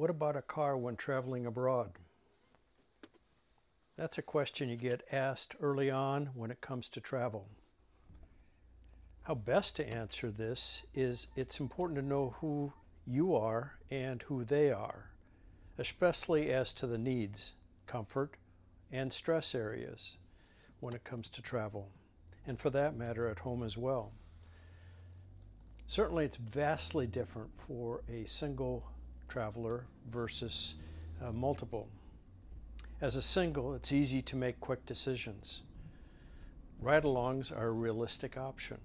What about a car when traveling abroad? That's a question you get asked early on when it comes to travel. How best to answer this is it's important to know who you are and who they are, especially as to the needs, comfort, and stress areas when it comes to travel, and for that matter, at home as well. Certainly, it's vastly different for a single traveler versus uh, multiple. As a single, it's easy to make quick decisions. Ride alongs are a realistic option.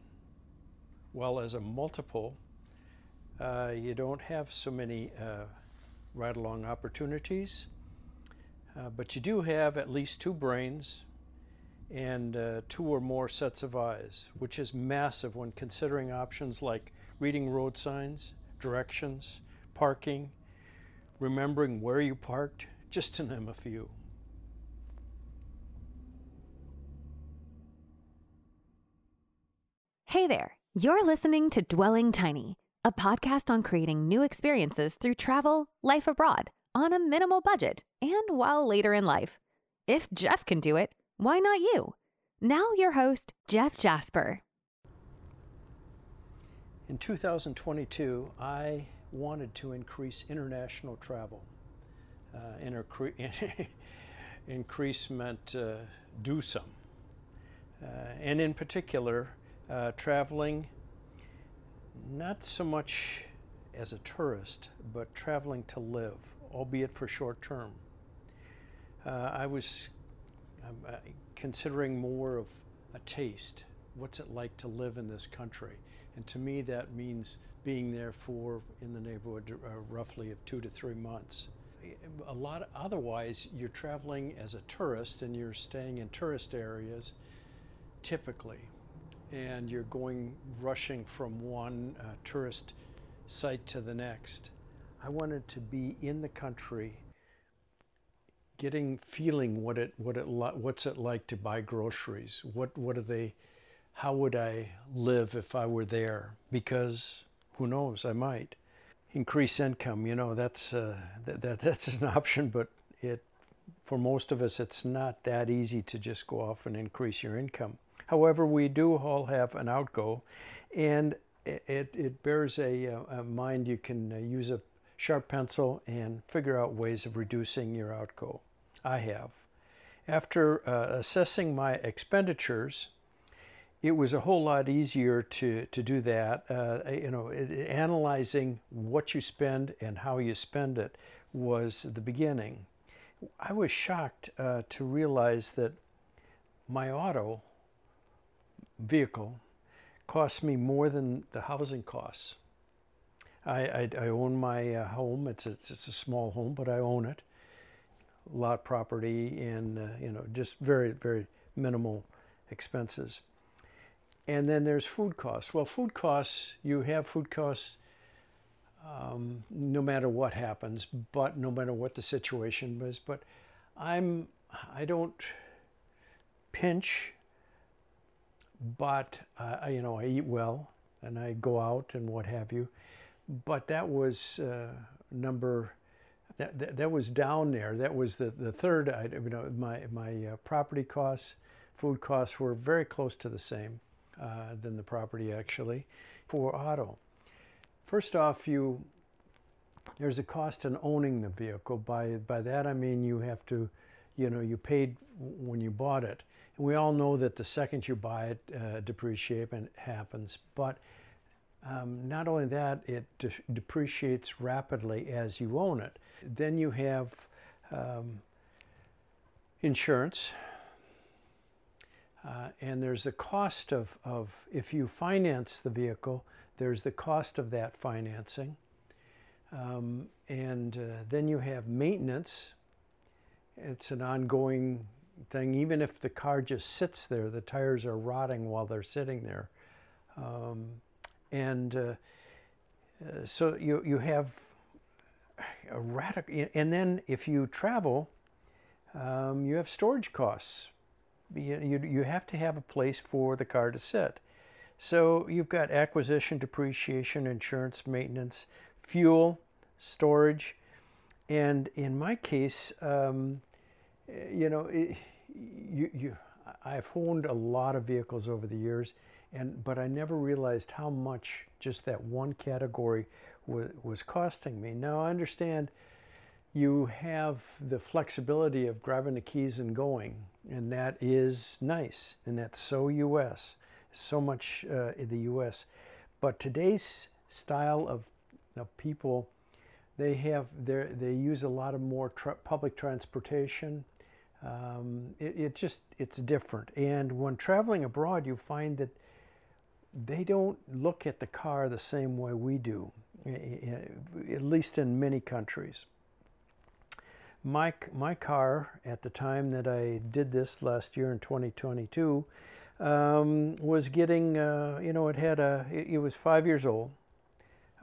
While as a multiple, uh, you don't have so many uh, ride along opportunities, uh, but you do have at least two brains and uh, two or more sets of eyes, which is massive when considering options like reading road signs, directions, parking, remembering where you parked, just to name a few. Hey there, you're listening to Dwelling Tiny, a podcast on creating new experiences through travel, life abroad, on a minimal budget, and while later in life. If Jeff can do it, why not you? Now, your host, Jeff Jasper. In 2022, I wanted to increase international travel. Uh, incre- increase meant uh, do some. Uh, and in particular, uh, traveling not so much as a tourist, but traveling to live, albeit for short term. Uh, I was I'm uh, considering more of a taste. What's it like to live in this country? And to me, that means being there for in the neighborhood uh, roughly of two to three months. A lot of, otherwise, you're traveling as a tourist and you're staying in tourist areas typically, and you're going rushing from one uh, tourist site to the next. I wanted to be in the country getting feeling what it what it what's it like to buy groceries what what are they how would i live if i were there because who knows i might increase income you know that's uh, that, that that's an option but it for most of us it's not that easy to just go off and increase your income however we do all have an outgo and it, it, bears a, a mind you can uh, use a sharp pencil and figure out ways of reducing your outgo. I have. After uh, assessing my expenditures, it was a whole lot easier to, to do that. Uh, you know, analyzing what you spend and how you spend it was the beginning. I was shocked uh, to realize that my auto vehicle cost me more than the housing costs. I, I, I own my uh, home. It's a, it's a small home, but I own it. Lot property and, uh, you know, just very, very minimal expenses. And then there's food costs. Well, food costs, you have food costs um, no matter what happens, but no matter what the situation is. But I'm, I don't pinch, but, you know, I eat well and I go out and what have you but that was uh, number that, that, that, was down there. That was the, the third item. You know, my my uh, property costs, food costs were very close to the same uh, than the property actually for auto. First off, you there's a cost in owning the vehicle. By by that I mean you have to, you know, you paid when you bought it. And we all know that the second you buy it, uh, depreciation happens. But um, not only that, it de depreciates rapidly as you own it. Then you have um, insurance, uh, and there's a cost of, of, if you finance the vehicle, there's the cost of that financing. Um, and uh, then you have maintenance. It's an ongoing thing. Even if the car just sits there, the tires are rotting while they're sitting there. Um, and uh, uh, so you you have a radical and then if you travel um, you have storage costs you, you, you have to have a place for the car to sit so you've got acquisition depreciation insurance maintenance fuel storage And in my case, um, you know, it, you, you, I've owned a lot of vehicles over the years, and but I never realized how much just that one category was, was costing me. Now I understand you have the flexibility of grabbing the keys and going, and that is nice, and that's so U.S. So much uh, in the U.S. But today's style of, of people, they have they use a lot of more tra- public transportation. Um, it, it just it's different, and when traveling abroad, you find that they don't look at the car the same way we do, at least in many countries my my car at the time that I did this last year in 2022 um, was getting uh, you know it had a it, it was five years old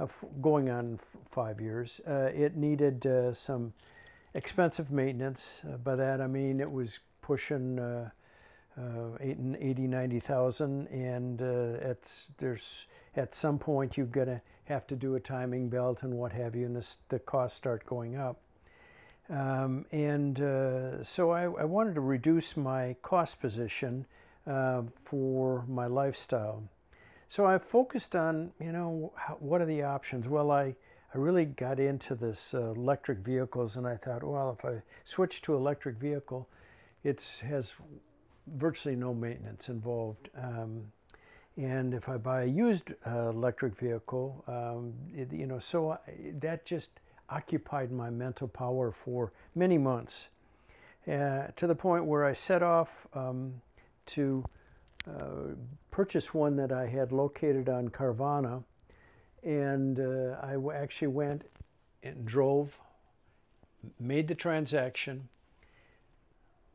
uh, going on five years. Uh, it needed uh, some expensive maintenance. Uh, by that I mean it was pushing uh, 80 90,000 and it's there's at some point you're gonna have to do a timing belt and what have you and this, the costs start going up um, and uh, so I, I, wanted to reduce my cost position uh, for my lifestyle. So I focused on, you know, how, what are the options? Well, I, I really got into this uh, electric vehicles and I thought, well, if I switch to electric vehicle, it has virtually no maintenance involved. Um, and if I buy a used uh, electric vehicle, um, it, you know, so I, that just occupied my mental power for many months uh, to the point where I set off um, to uh, purchase one that I had located on Carvana. And uh, I actually went and drove, made the transaction,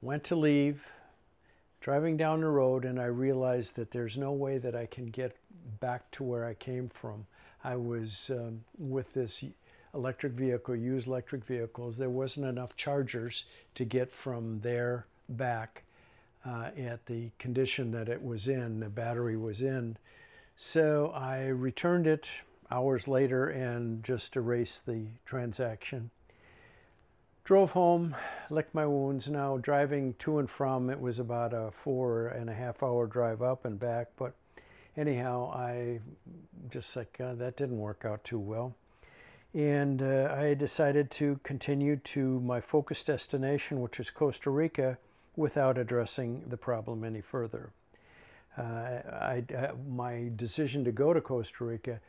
went to leave, driving down the road, and I realized that there's no way that I can get back to where I came from. I was um, with this electric vehicle, used electric vehicles, there wasn't enough chargers to get from there back uh, at the condition that it was in, the battery was in. So I returned it hours later and just erased the transaction. Drove home, licked my wounds. Now driving to and from, it was about a four and a half hour drive up and back. But anyhow, I just like uh, that didn't work out too well and uh, I decided to continue to my focus destination, which is Costa Rica, without addressing the problem any further. Uh, I, I, my decision to go to Costa Rica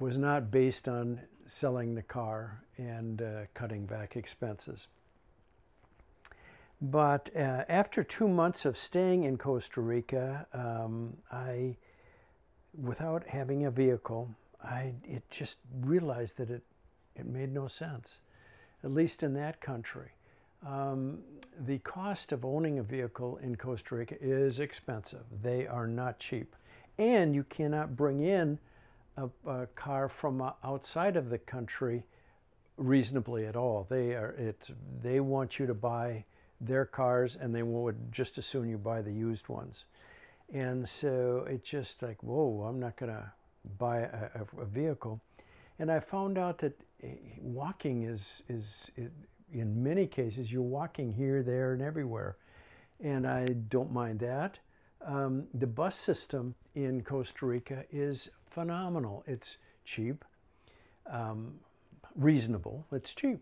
was not based on selling the car and uh, cutting back expenses. But uh, after two months of staying in Costa Rica, um, I, without having a vehicle, I it just realized that it it made no sense, at least in that country. Um, the cost of owning a vehicle in Costa Rica is expensive. They are not cheap. And you cannot bring in a, a car from outside of the country reasonably at all. They are it's they want you to buy their cars and they would just as soon you buy the used ones. And so it's just like, whoa, I'm not going to buy a, a vehicle. And I found out that walking is is it, in many cases you're walking here, there, and everywhere, and I don't mind that. Um, the bus system in Costa Rica is phenomenal. It's cheap, um, reasonable. It's cheap.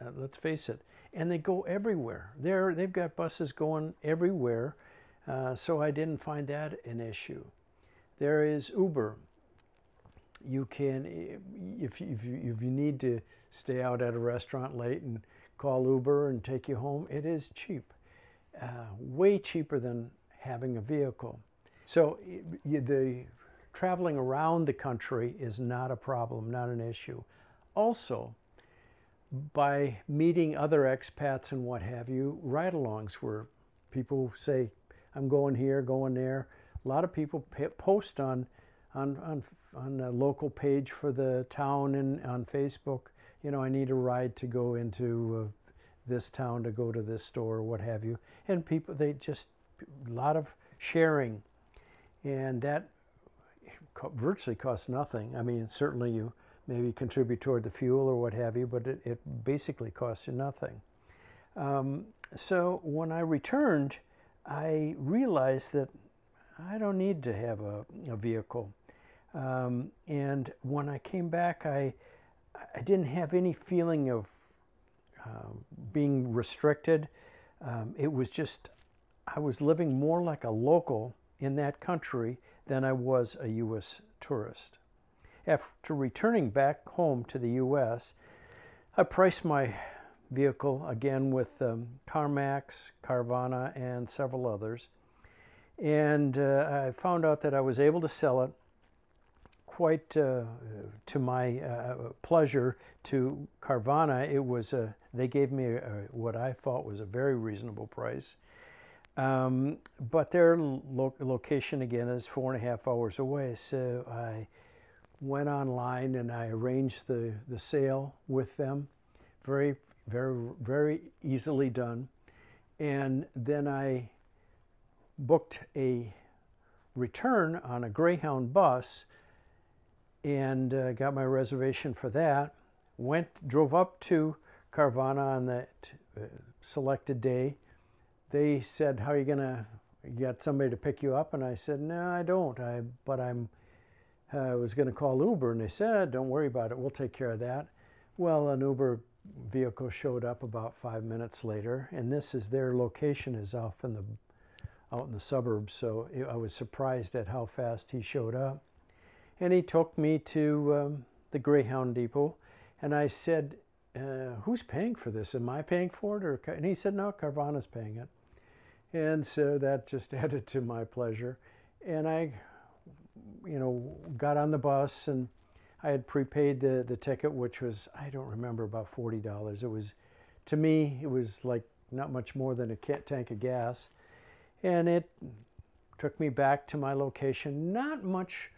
Uh, let's face it. And they go everywhere. They're, they've got buses going everywhere, uh, so I didn't find that an issue. There is Uber you can, if you, if you, if you need to stay out at a restaurant late and call Uber and take you home, it is cheap, uh, way cheaper than having a vehicle. So the traveling around the country is not a problem, not an issue. Also, by meeting other expats and what have you, ride-alongs where people say, I'm going here, going there. A lot of people post on, on, on on the local page for the town and on Facebook, you know, I need a ride to go into uh, this town to go to this store or what have you. And people, they just, a lot of sharing. And that virtually costs nothing. I mean, certainly you maybe contribute toward the fuel or what have you, but it, it basically costs you nothing. Um, so when I returned, I realized that I don't need to have a, a vehicle. Um, and when I came back, I, I didn't have any feeling of uh, being restricted. Um, it was just, I was living more like a local in that country than I was a U.S. tourist. After returning back home to the U.S., I priced my vehicle again with um, CarMax, Carvana, and several others. And uh, I found out that I was able to sell it quite uh, to my uh, pleasure to Carvana. It was a, they gave me a, what I thought was a very reasonable price. Um, but their lo- location again is four and a half hours away. So I went online and I arranged the, the sale with them. Very, very, very easily done. And then I booked a return on a Greyhound bus and uh, got my reservation for that. Went, drove up to Carvana on that uh, selected day. They said, "How are you gonna get somebody to pick you up?" And I said, "No, I don't. I, but I'm I was going to call Uber, and they said, "Don't worry about it. We'll take care of that." Well, an Uber vehicle showed up about five minutes later, and this is their location is off in the out in the suburbs. So I was surprised at how fast he showed up, and he took me to um, the Greyhound depot, and I said, uh, "Who's paying for this? Am I paying for it?" Or and he said, "No, Carvana's paying it," and so that just added to my pleasure, and I you know, got on the bus and I had prepaid the, the ticket, which was, I don't remember, about $40. It was, to me, it was like not much more than a tank of gas. And it took me back to my location, not much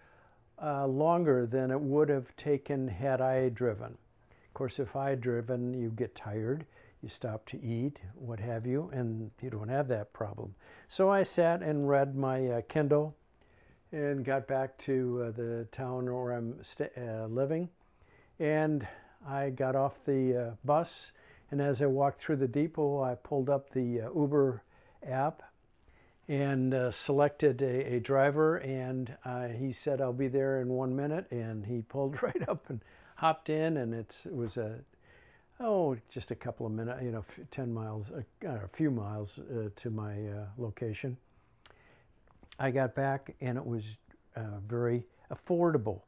uh, longer than it would have taken had I driven. Of course, if I had driven, you get tired, you stop to eat, what have you, and you don't have that problem. So I sat and read my uh, Kindle and got back to uh, the town where I'm uh, living. And I got off the uh, bus, and as I walked through the depot, I pulled up the uh, Uber app and uh, selected a, a, driver. And uh, he said, I'll be there in one minute. And he pulled right up and hopped in, and it was a oh, just a couple of minutes, you know, 10 miles, a few miles to my location. I got back and it was uh, very affordable.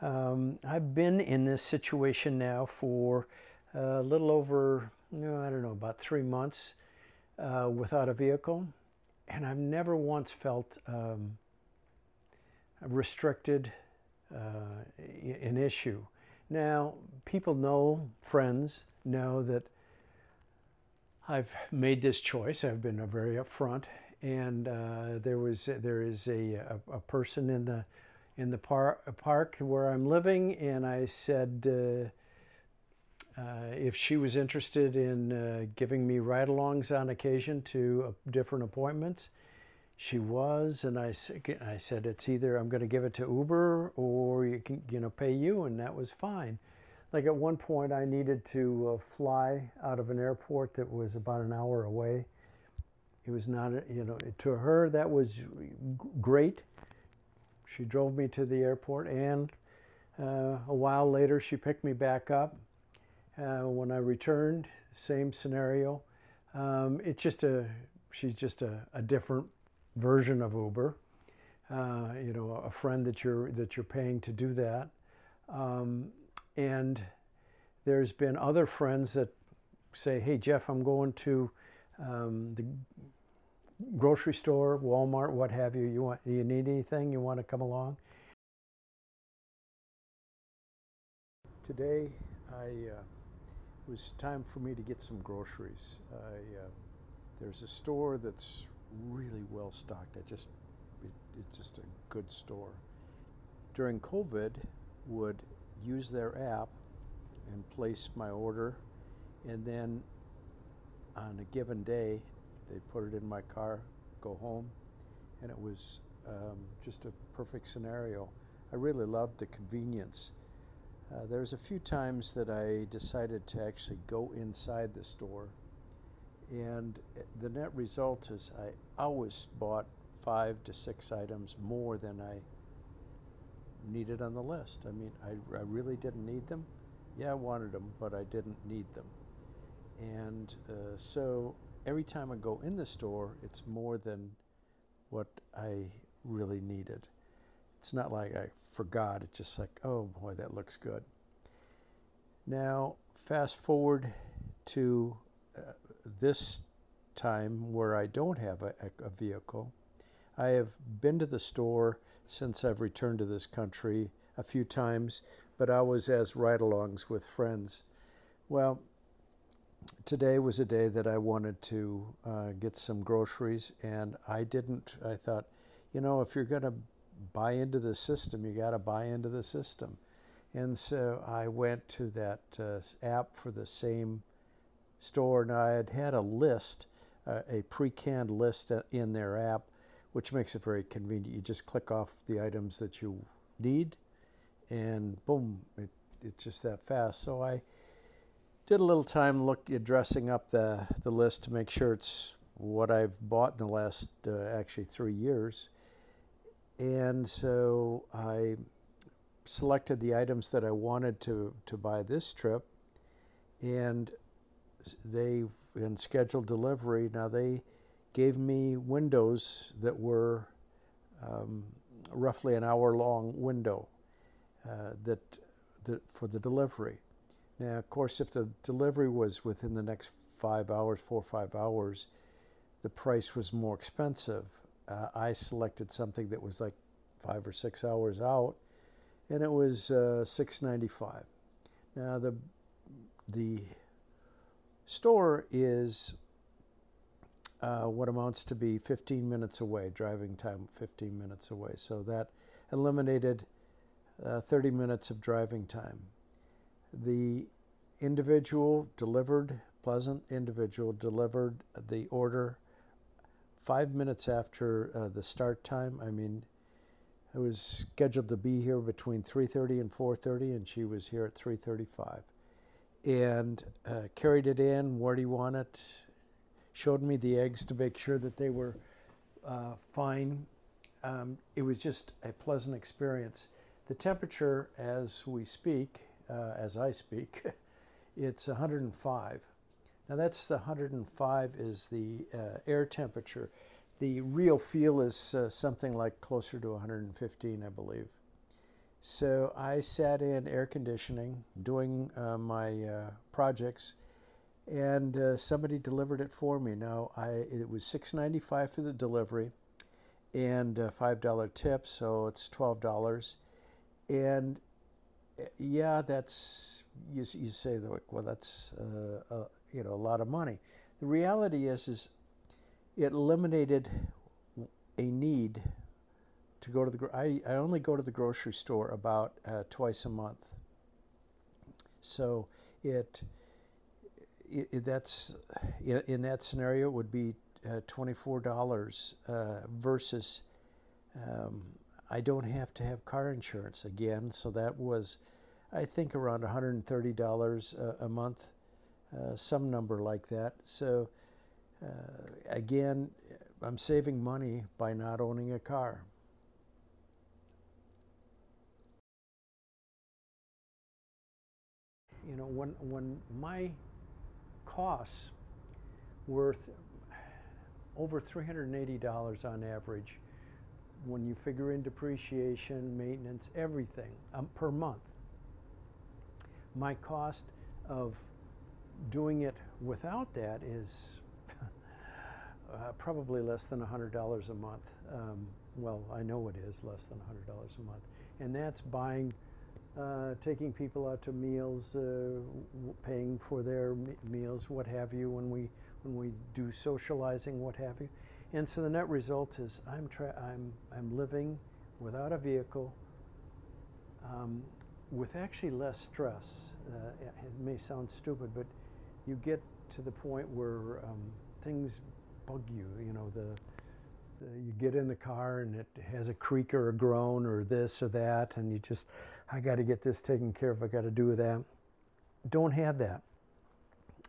Um, I've been in this situation now for a little over, you know, I don't know, about three months uh, without a vehicle, and I've never once felt um, restricted, uh, an issue. Now, people know, friends know that I've made this choice. I've been very upfront and uh, there was there is a, a, a, person in the in the par- park where I'm living, and I said uh, uh, if she was interested in uh, giving me ride-alongs on occasion to uh, different appointments. She was, and I, I said it's either I'm going to give it to Uber or you can you know pay you, and that was fine. Like at one point, I needed to uh, fly out of an airport that was about an hour away it was not, you know, to her that was great. She drove me to the airport, and uh, a while later she picked me back up. Uh, when I returned, same scenario. Um, it's just a, she's just a, a different version of Uber. Uh, you know, a friend that you're that you're paying to do that. Um, and there's been other friends that say, "Hey Jeff, I'm going to um, the grocery store, Walmart, what have you. You want? Do you need anything? You want to come along? Today, I uh, it was time for me to get some groceries. I, uh, there's a store that's really well stocked. I just it, it's just a good store. During COVID, would use their app and place my order, and then on a given day, they put it in my car, go home, and it was um, just a perfect scenario. I really loved the convenience. Uh, Uh, there's a few times that I decided to actually go inside the store, and uh, the net result is I always bought five to six items more than I needed on the list. I mean, I, I really didn't need them. Yeah, I wanted them, but I didn't need them. And uh, so every time I go in the store, it's more than what I really needed. It's not like I forgot, it's just like, oh boy, that looks good. Now, fast forward to uh, this time where I don't have a, a, vehicle. I have been to the store since I've returned to this country a few times, but I was as ride alongs with friends. Well, today was a day that I wanted to uh, get some groceries, and I didn't. I thought, you know, if you're going to buy into the system, you got to buy into the system. And so I went to that uh, app for the same store. Now I had had a list, uh, a pre-canned list uh, in their app, which makes it very convenient. You just click off the items that you need, and boom, it, it's just that fast. So I did a little time look at dressing up the, the list to make sure it's what I've bought in the last uh, actually three years. And so I selected the items that I wanted to, to buy this trip, and they and scheduled delivery. Now they gave me windows that were um, roughly an hour long window uh, that, that for the delivery. Now, of course, if the delivery was within the next five hours, four or five hours, the price was more expensive. Uh, I selected something that was like five or six hours out, and it was uh, six ninety five. Now the the store is uh, what amounts to be 15 minutes away, driving time 15 minutes away. So that eliminated uh, 30 minutes of driving time. The individual delivered, pleasant individual delivered the order five minutes after uh, the start time. I mean, I was scheduled to be here between 3:30 and 4:30, and she was here at 3:35, and uh, carried it in. Where do you want it? Showed me the eggs to make sure that they were uh, fine. Um, it was just a pleasant experience. The temperature, as we speak, uh, as I speak, it's 105. Now that's the 105 is the uh, air temperature. The real feel is uh, something like closer to 115, I believe. So I sat in air conditioning doing uh, my uh, projects, and uh, somebody delivered it for me. Now I it was 6.95 for the delivery, and $5 tip, so it's $12 and yeah, that's you, you say well that's uh, uh, you know a lot of money. The reality is is it eliminated a need to go to the. I, I only go to the grocery store about uh, twice a month. So it, it, it that's in, in, that scenario it would be uh, twenty four dollars uh, versus. Um, I don't have to have car insurance again. So that was, I think, around $130 a, a month, uh, some number like that. So uh, again, I'm saving money by not owning a car. You know, when, when my costs were over $380 on average, when you figure in depreciation, maintenance, everything um, per month. My cost of doing it without that is uh, probably less than $100 a month. Um, well, I know it is less than $100 a month. And that's buying, uh, taking people out to meals, uh, paying for their meals, what have you, when we, when we do socializing, what have you. And so the net result is I'm, I'm, I'm living without a vehicle um, with actually less stress. Uh, it may sound stupid, but you get to the point where um, things bug you. You know, the, the, you get in the car and it has a creak or a groan or this or that, and you just I got to get this taken care of. I got to do that. Don't have that.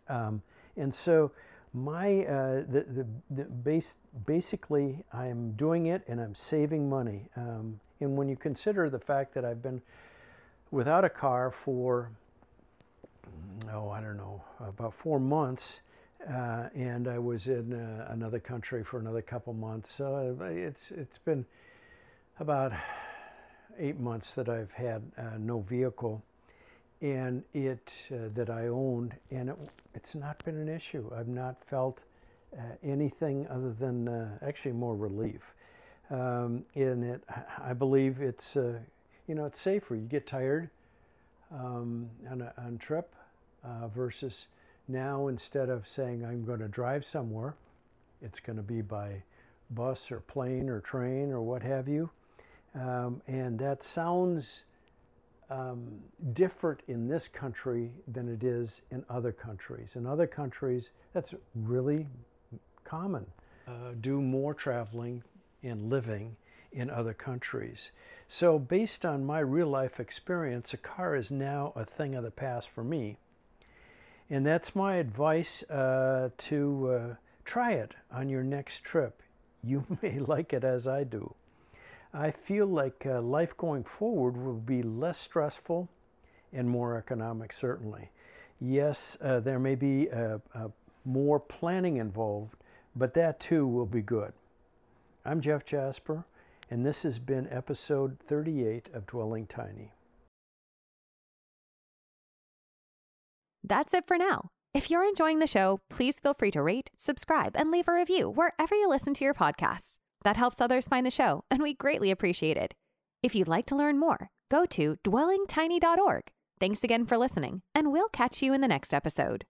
Um, and so my uh, the, the, the base basically I'm doing it and I'm saving money. Um, and when you consider the fact that I've been without a car for oh I don't know about four months, uh, and I was in uh, another country for another couple months. So it's it's been about eight months that I've had uh, no vehicle, and it uh, that I owned, and it, it's not been an issue. I've not felt uh, anything other than uh, actually more relief. Um, in it, I believe it's you know it's safer. You get tired um, on a on trip versus now, instead of saying I'm going to drive somewhere, it's going to be by bus or plane or train or what have you. Um, and that sounds um, different in this country than it is in other countries. In other countries, that's really common. Uh, do more traveling and living in other countries. So, based on my real life experience, a car is now a thing of the past for me. And that's my advice uh, to uh, try it on your next trip. You may like it as I do. I feel like uh, life going forward will be less stressful and more economic, certainly. Yes, uh, there may be uh, uh, more planning involved, but that too will be good. I'm Jeff Jasper, and this has been episode 38 of Dwelling Tiny. That's it for now. If you're enjoying the show, please feel free to rate, subscribe, and leave a review wherever you listen to your podcasts. That helps others find the show, and we greatly appreciate it. If you'd like to learn more, go to dwellingtiny.org. Thanks again for listening, and we'll catch you in the next episode.